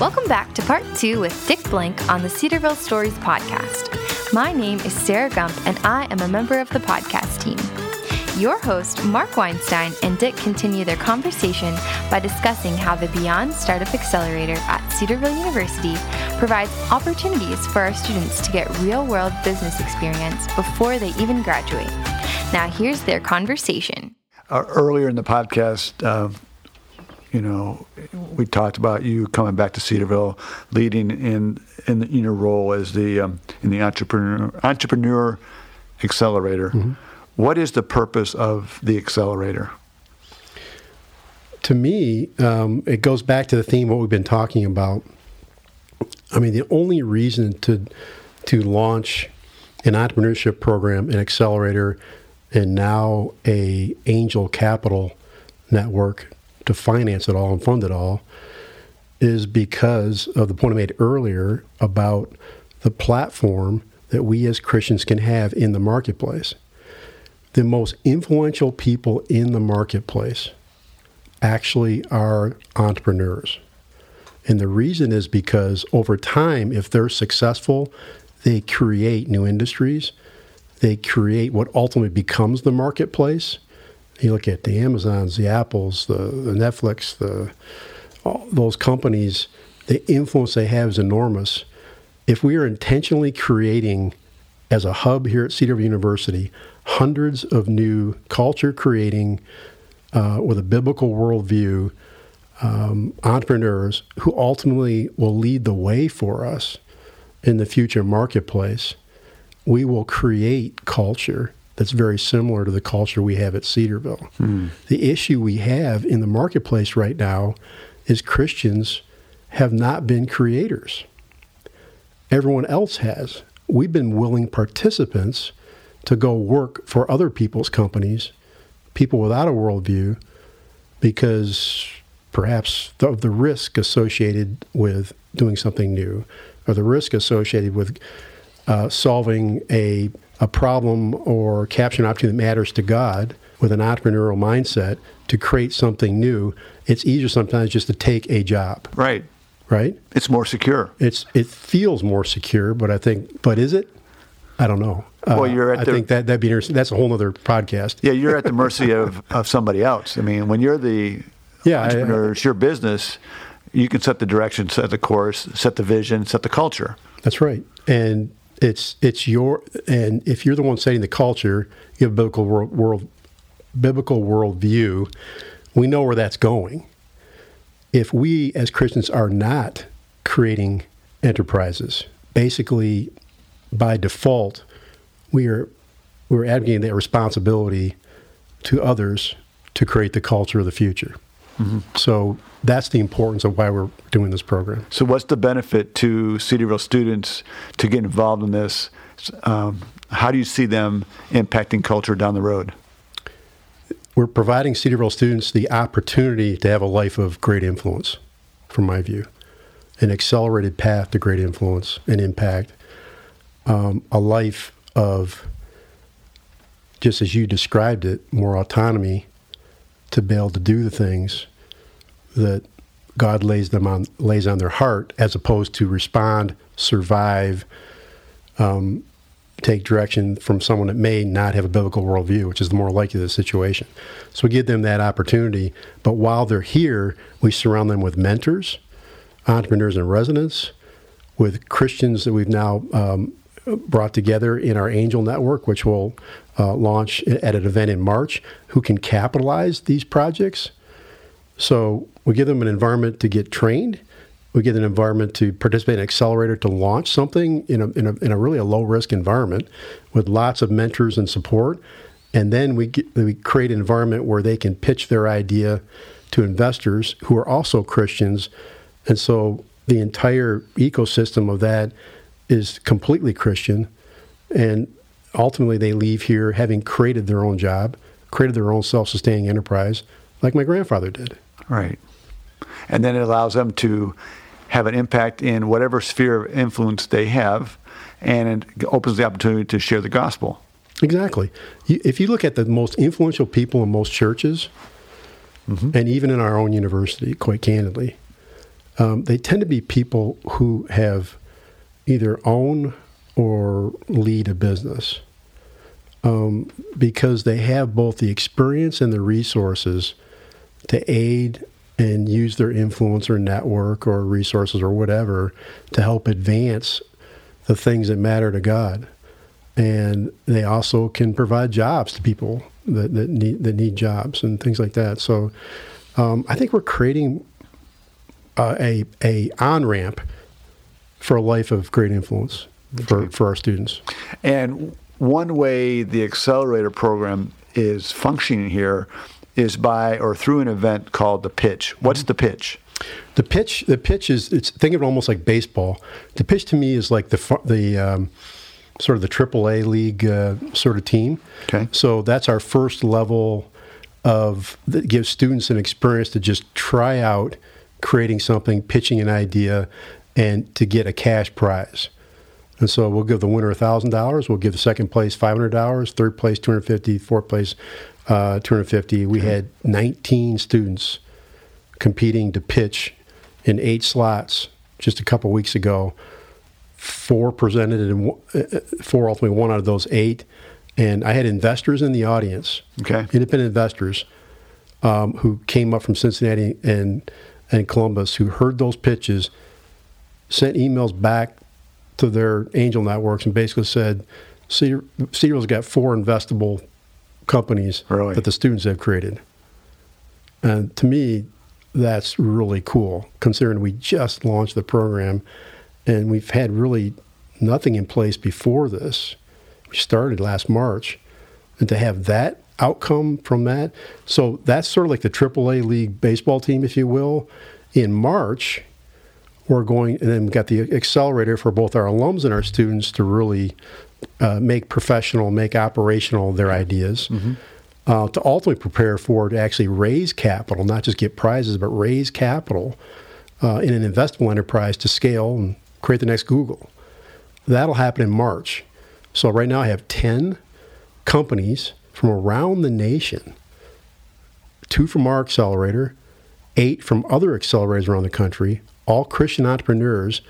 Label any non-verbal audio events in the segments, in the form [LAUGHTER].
Welcome back to part two with Dick Blank on the Cedarville Stories podcast. My name is Sarah Gump, and I am a member of the podcast team. Your host, Mark Weinstein, and Dick continue their conversation by discussing how the Beyond Startup Accelerator at Cedarville University provides opportunities for our students to get real world business experience before they even graduate. Now, here's their conversation. Uh, earlier in the podcast, uh, you know, we talked about you coming back to Cedarville, leading in in, in your role as the um, in the entrepreneur entrepreneur accelerator. Mm-hmm. What is the purpose of the accelerator? To me, um, it goes back to the theme what we've been talking about. I mean, the only reason to to launch an entrepreneurship program, an accelerator, and now a angel capital network to finance it all and fund it all is because of the point I made earlier about the platform that we as Christians can have in the marketplace. The most influential people in the marketplace actually are entrepreneurs. And the reason is because over time, if they're successful, they create new industries, they create what ultimately becomes the marketplace. You look at the Amazons, the Apples, the, the Netflix, the those companies, the influence they have is enormous. If we are intentionally creating, as a hub here at Cedarville University, hundreds of new culture creating uh, with a biblical worldview um, entrepreneurs who ultimately will lead the way for us in the future marketplace, we will create culture that's very similar to the culture we have at Cedarville. Hmm. The issue we have in the marketplace right now is Christians have not been creators. Everyone else has. We've been willing participants to go work for other people's companies, people without a worldview, because perhaps of the risk associated with doing something new, or the risk associated with uh, solving a a problem or capturing an opportunity that matters to God with an entrepreneurial mindset to create something new, it's easier sometimes just to take a job. Right. Right? It's more secure. It's it feels more secure, but I think but is it? I don't know. Well, you're at uh, I the, think that that'd be interesting. That's a whole other podcast. Yeah, you're at the mercy of, of somebody else. I mean, when you're the [LAUGHS] yeah, entrepreneur, I, I, it's your business. You can set the direction, set the course, set the vision, set the culture. That's right. And it's it's your and if you're the one setting the culture, you have a biblical world, world biblical worldview. We know where that's going. If we as Christians are not creating enterprises, basically by default, we are we're advocating that responsibility to others to create the culture of the future. Mm-hmm. So that's the importance of why we're doing this program. So, what's the benefit to Cedarville students to get involved in this? Um, how do you see them impacting culture down the road? We're providing Cedarville students the opportunity to have a life of great influence, from my view, an accelerated path to great influence and impact, um, a life of, just as you described it, more autonomy to be able to do the things that God lays them on lays on their heart, as opposed to respond, survive, um, take direction from someone that may not have a biblical worldview, which is the more likely the situation. So we give them that opportunity. But while they're here, we surround them with mentors, entrepreneurs in residence, with Christians that we've now um, brought together in our Angel Network, which will uh, launch at an event in March, who can capitalize these projects. So we give them an environment to get trained. We give them an environment to participate in an accelerator to launch something in a, in a, in a really a low risk environment with lots of mentors and support. And then we, get, we create an environment where they can pitch their idea to investors who are also Christians. And so the entire ecosystem of that is completely Christian. And ultimately, they leave here having created their own job, created their own self sustaining enterprise, like my grandfather did. Right. And then it allows them to have an impact in whatever sphere of influence they have, and it opens the opportunity to share the gospel. Exactly. If you look at the most influential people in most churches, mm-hmm. and even in our own university, quite candidly, um, they tend to be people who have either own or lead a business um, because they have both the experience and the resources to aid and use their influence or network or resources or whatever to help advance the things that matter to God. And they also can provide jobs to people that, that need that need jobs and things like that. So um, I think we're creating uh, a a on ramp for a life of great influence for, for our students. And one way the accelerator program is functioning here is by or through an event called the pitch. What's the pitch? The pitch, the pitch is it's think of it almost like baseball. The pitch to me is like the the um, sort of the AAA league uh, sort of team. Okay. So that's our first level of that gives students an experience to just try out creating something, pitching an idea, and to get a cash prize. And so we'll give the winner thousand dollars. We'll give the second place five hundred dollars, third place $250, fourth place uh, two hundred fifty. We had nineteen students competing to pitch in eight slots just a couple weeks ago. Four presented, and uh, four ultimately one out of those eight. And I had investors in the audience, Okay. independent investors, um, who came up from Cincinnati and and Columbus, who heard those pitches, sent emails back to their angel networks, and basically said, Cedar, Cedarville's got four investable companies Really? that the students have created. And to me, that's really cool, considering we just launched the program and we've had really nothing in place before this. We started last March. And to have that outcome from that, so that's sort of like the AAA League baseball team, if you will. In March, we're going, and then we've got the accelerator for both our alums and our students to really uh, make professional, make operational their ideas. Uh, to ultimately prepare for to actually raise capital, not just get prizes, but raise capital uh, in an investable enterprise to scale and create the next Google. That'll happen in March. So right now I have 10 companies from around the nation, two from our accelerator, eight from other accelerators around the country, all Christian entrepreneurs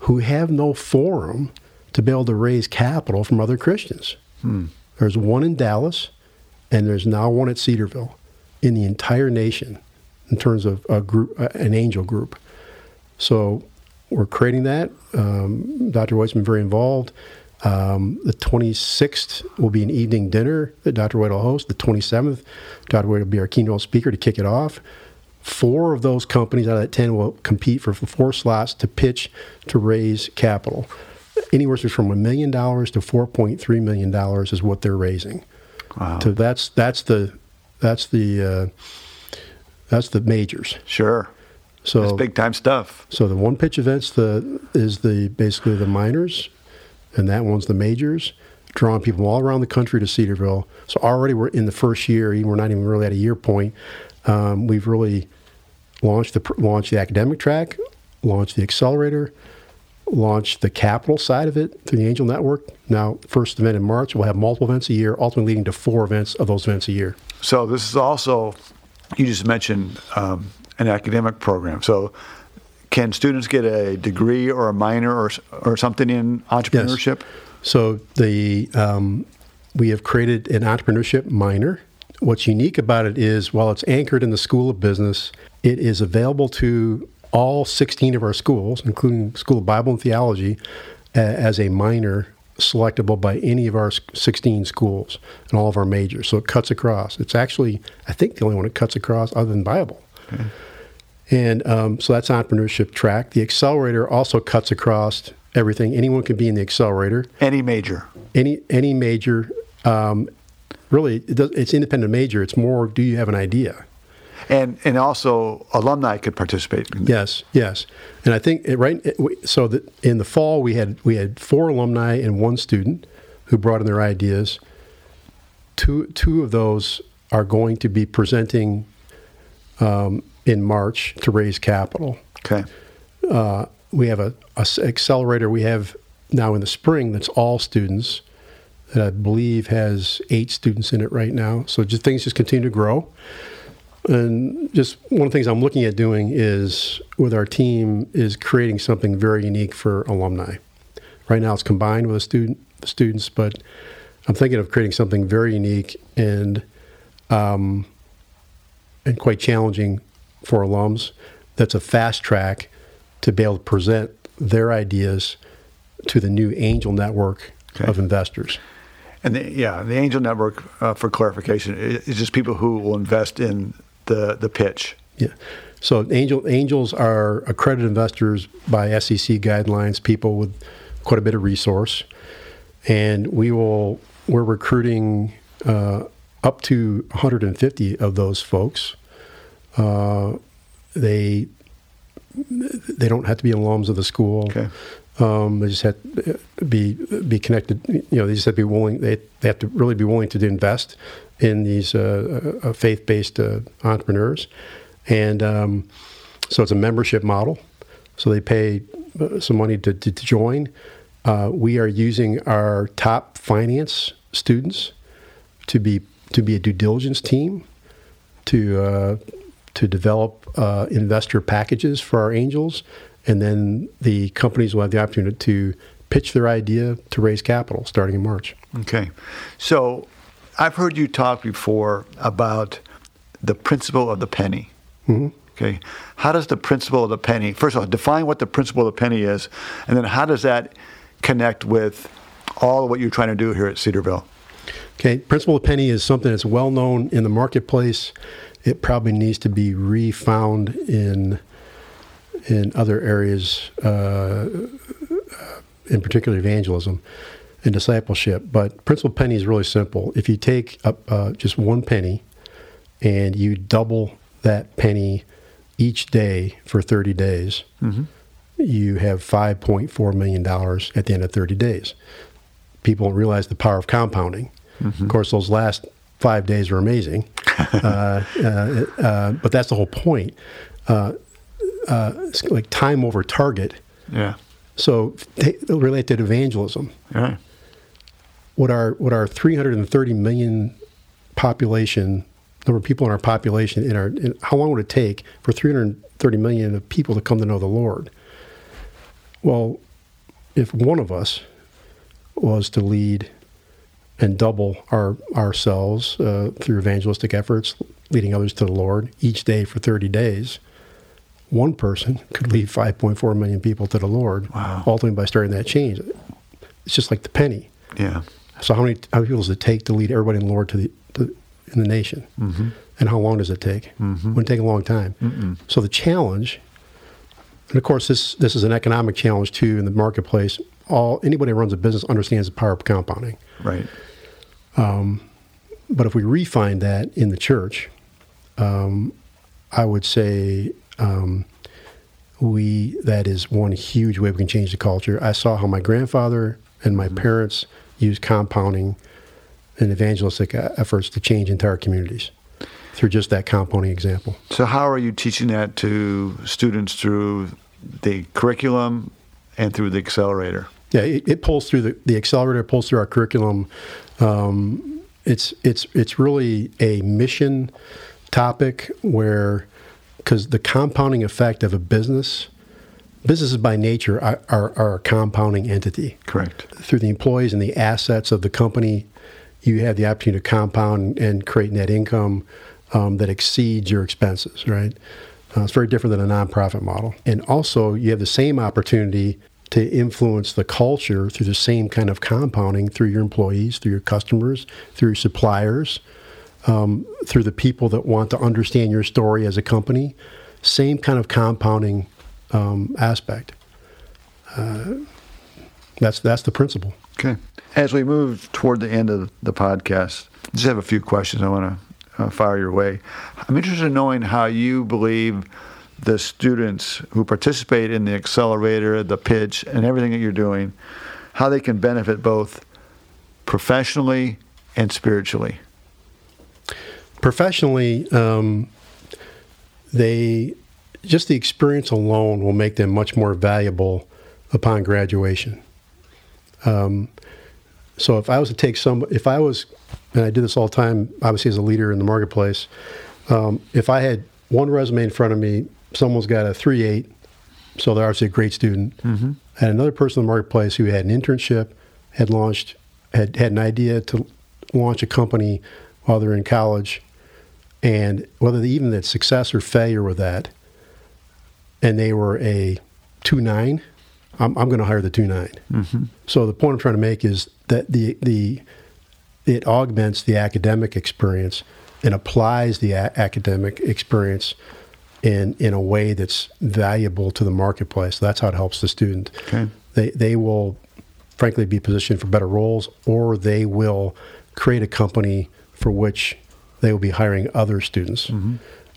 who have no forum to be able to raise capital from other Christians. There's one in Dallas, and there's now one at Cedarville in the entire nation in terms of a group, uh, an angel group. So we're creating that. Um, Dr. White's been very involved. Um, the 26th will be an evening dinner that Dr. White will host. The 27th, Dr. White will be our keynote speaker to kick it off. Four of those companies out of that 10 will compete for four slots to pitch to raise capital. Anywhere from a million dollars to $4.3 million is what they're raising. Wow. So that's that's the that's the uh, that's the majors. Sure. So That's big time stuff. so the one pitch events the is the basically the minors, and that one's the majors, drawing people all around the country to Cedarville. So already we're in the first year. We're not even really at a year point. Um, we've really launched the launched the academic track, launched the accelerator, launched the capital side of it through the Angel Network. Now, first event in March, we'll have multiple events a year, ultimately leading to four events of those events a year. So this is also, you just mentioned um, an academic program. So can students get a degree or a minor or, or something in entrepreneurship? Yes. So the um, we have created an entrepreneurship minor. What's unique about it is while it's anchored in the School of Business, it is available to all 16 of our schools, including School of Bible and Theology, as a minor selectable by any of our 16 schools and all of our majors. So it cuts across. It's actually, I think, the only one that cuts across other than Bible. And um, so that's entrepreneurship track. The accelerator also cuts across everything. Anyone can be in the accelerator Any major? any any major um, really it does, it's independent major it's more do you have an idea And and also alumni could participate. yes yes and i think it, right it, we- so that in the fall we had we had four alumni and one student who brought in their ideas two two of those are going to be presenting um, in march to raise capital Okay. uh, we have a accelerator we have now in the spring that's all students that I believe has eight students in it right now. So just things just continue to grow. And just one of the things I'm looking at doing is with our team is creating something very unique for alumni. Right now, it's combined with the student students, but I'm thinking of creating something very unique and um, and quite challenging for alums. That's a fast track to be able to present their ideas to the new angel network Okay. of investors. And the, yeah, the angel network, uh, for clarification, is just people who will invest in the the pitch. Yeah. So angel angels are accredited investors by SEC guidelines, people with quite a bit of resource, and we will we're recruiting uh, up to 150 of those folks. Uh, they they don't have to be alums of the school. Okay. Um, they just have to be be connected. You know, they just have to be willing. They, they have to really be willing to invest in these uh, uh, faith based uh, entrepreneurs, and um, so it's a membership model. So they pay uh, some money to, to, to join. Uh, we are using our top finance students to be to be a due diligence team to uh, to develop investor packages for our angels, and then the companies will have the opportunity to pitch their idea to raise capital starting in March. Okay. So I've heard you talk before about the principle of the penny. Mm-hmm. Okay. How does the principle of the penny, first of all, define what the principle of the penny is, and then how does that connect with all of what you're trying to do here at Cedarville? Okay, principle of penny is something that's well known in the marketplace. It probably needs to be refound in in other areas, uh, in particular evangelism and discipleship. But principle penny is really simple. If you take up, uh, just one penny and you double that penny each day for 30 days, you have $5.4 million at the end of 30 days. People don't realize the power of compounding. Of course, those last five days are amazing, [LAUGHS] uh, uh, uh, but that's the whole point. Uh, like time over target. Yeah. So, t- related to evangelism, Yeah. what our what our 330 million population number of people in our population in our in, how long would it take for 330 million of people to come to know the Lord? Well, if one of us was to lead and double our ourselves uh, through evangelistic efforts, leading others to the Lord each day for 30 days, one person could lead 5.4 million people to the Lord, Wow. ultimately by starting that change. It's just like the penny. Yeah. So how many how many people does it take to lead everybody in the Lord to the to, in the nation? Mm-hmm. And how long does it take? Mm-hmm. Wouldn't take a long time. So the challenge, and of course this this is an economic challenge too in the marketplace. All anybody who runs a business understands the power of compounding. Right. Um, But if we refine that in the church, um, I would say um, we that is one huge way we can change the culture. I saw how my grandfather and my parents used compounding and evangelistic e- efforts to change entire communities through just that compounding example. So how are you teaching that to students through the curriculum and through the accelerator? Yeah, it, it pulls through the, the accelerator, pulls through our curriculum. Um, it's it's it's really a mission topic where because the compounding effect of a business, businesses by nature are, are, are a compounding entity. Correct. Through the employees and the assets of the company, you have the opportunity to compound and create net income um, that exceeds your expenses, right? Uh, it's very different than a nonprofit model. And also, you have the same opportunity to influence the culture through the same kind of compounding through your employees, through your customers, through your suppliers, um, through the people that want to understand your story as a company. Same kind of compounding um, aspect. Uh, that's that's the principle. Okay. As we move toward the end of the podcast, I just have a few questions I want to uh, fire your way. I'm interested in knowing how you believe the students who participate in the accelerator, the pitch, and everything that you're doing, how they can benefit both professionally and spiritually. Professionally, um, they just the experience alone will make them much more valuable upon graduation. Um, so if I was to take some, if I was, and I do this all the time, obviously as a leader in the marketplace, Um, if I had one resume in front of me, someone's got a 3.8, so they're obviously a great student. Mm-hmm. And another person in the marketplace who had an internship, had launched, had had an idea to launch a company while they're in college, and whether they even had success or failure with that, and they were a two nine, I'm, I'm going to hire the two nine. Mm-hmm. So the point I'm trying to make is that the the it augments the academic experience and applies the a- academic experience in in a way that's valuable to the marketplace. That's how it helps the student. Okay. They they will frankly be positioned for better roles, or they will create a company for which they will be hiring other students.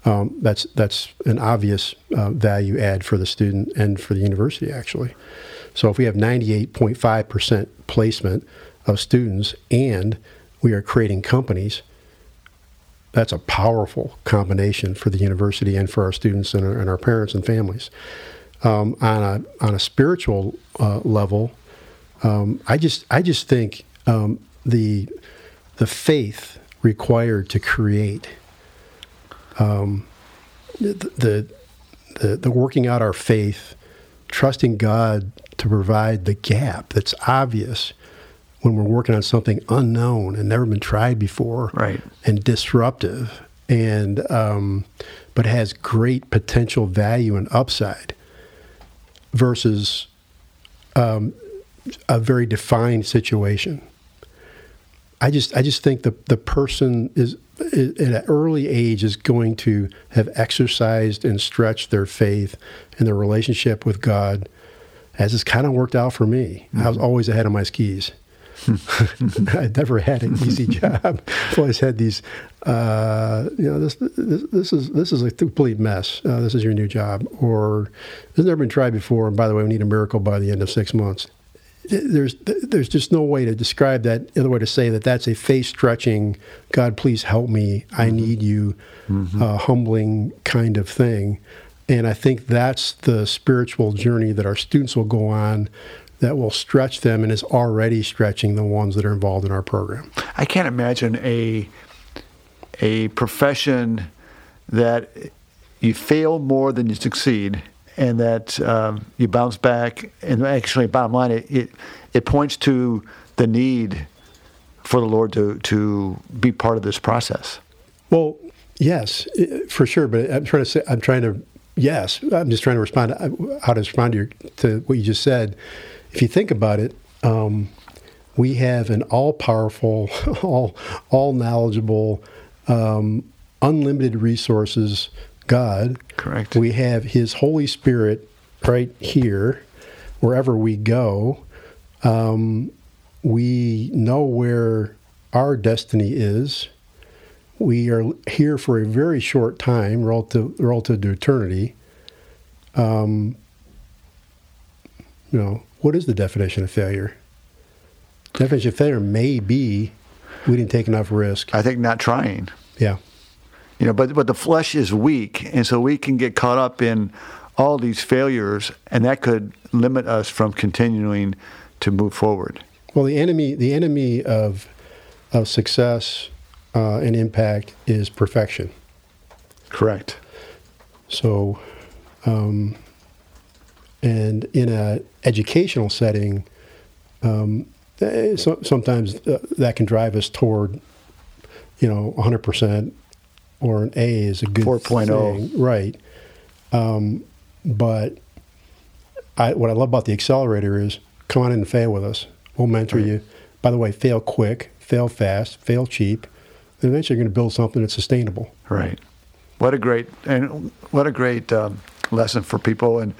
Um, that's that's an obvious uh, value add for the student and for the university actually. So if we have 98.5 percent placement of students and we are creating companies, that's a powerful combination for the university and for our students and our, and our parents and families. Um, on a on a spiritual uh, level, um, I just I just think um, the the faith required to create um, the, the the working out our faith, trusting God to provide the gap that's obvious when we're working on something unknown and never been tried before, Right. and disruptive, and um, but has great potential value and upside, versus um, a very defined situation. I just I just think the the person is at an early age is going to have exercised and stretched their faith and their relationship with God, as it's kind of worked out for me. I was always ahead of my skis. [LAUGHS] I never had an easy [LAUGHS] job. I've always had these, uh, you know, this, this this is this is a complete mess. Uh, this is your new job, or this has never been tried before. And by the way, we need a miracle by the end of six months there's there's just no way to describe that other way to say that that's a face stretching god please help me. I need you uh, humbling kind of thing. And i think that's the spiritual journey that our students will go on that will stretch them and is already stretching the ones that are involved in our program. I can't imagine a a profession that you fail more than you succeed, and that um, you bounce back. And actually, bottom line, it, it it points to the need for the Lord to to be part of this process. Well, yes, for sure. But I'm trying to say, I'm trying to, yes, I'm just trying to respond to how to respond to, your, to what you just said. If you think about it, um, we have an all-powerful, [LAUGHS] all all knowledgeable, um, unlimited resources God. Correct. We have His Holy Spirit right here, wherever we go. Um, we know where our destiny is we are here for a very short time relative, relative to eternity. Um, you know, what is the definition of failure? Definition of failure may be we didn't take enough risk. I think not trying. Yeah. You know, but but the flesh is weak, and so we can get caught up in all these failures, and that could limit us from continuing to move forward. Well, the enemy, the enemy of of success uh, and impact is perfection. Correct. So, um, and in an educational setting, um, eh, so, sometimes uh, that can drive us toward, you know, 100% or an A is a good 4.0. thing. right? Um, but I, what I love about the accelerator is come on in and fail with us. We'll mentor you. By the way, fail quick, fail fast, fail cheap. And eventually, you're going to build something that's sustainable. Right. What a great and what a great um, lesson for people. And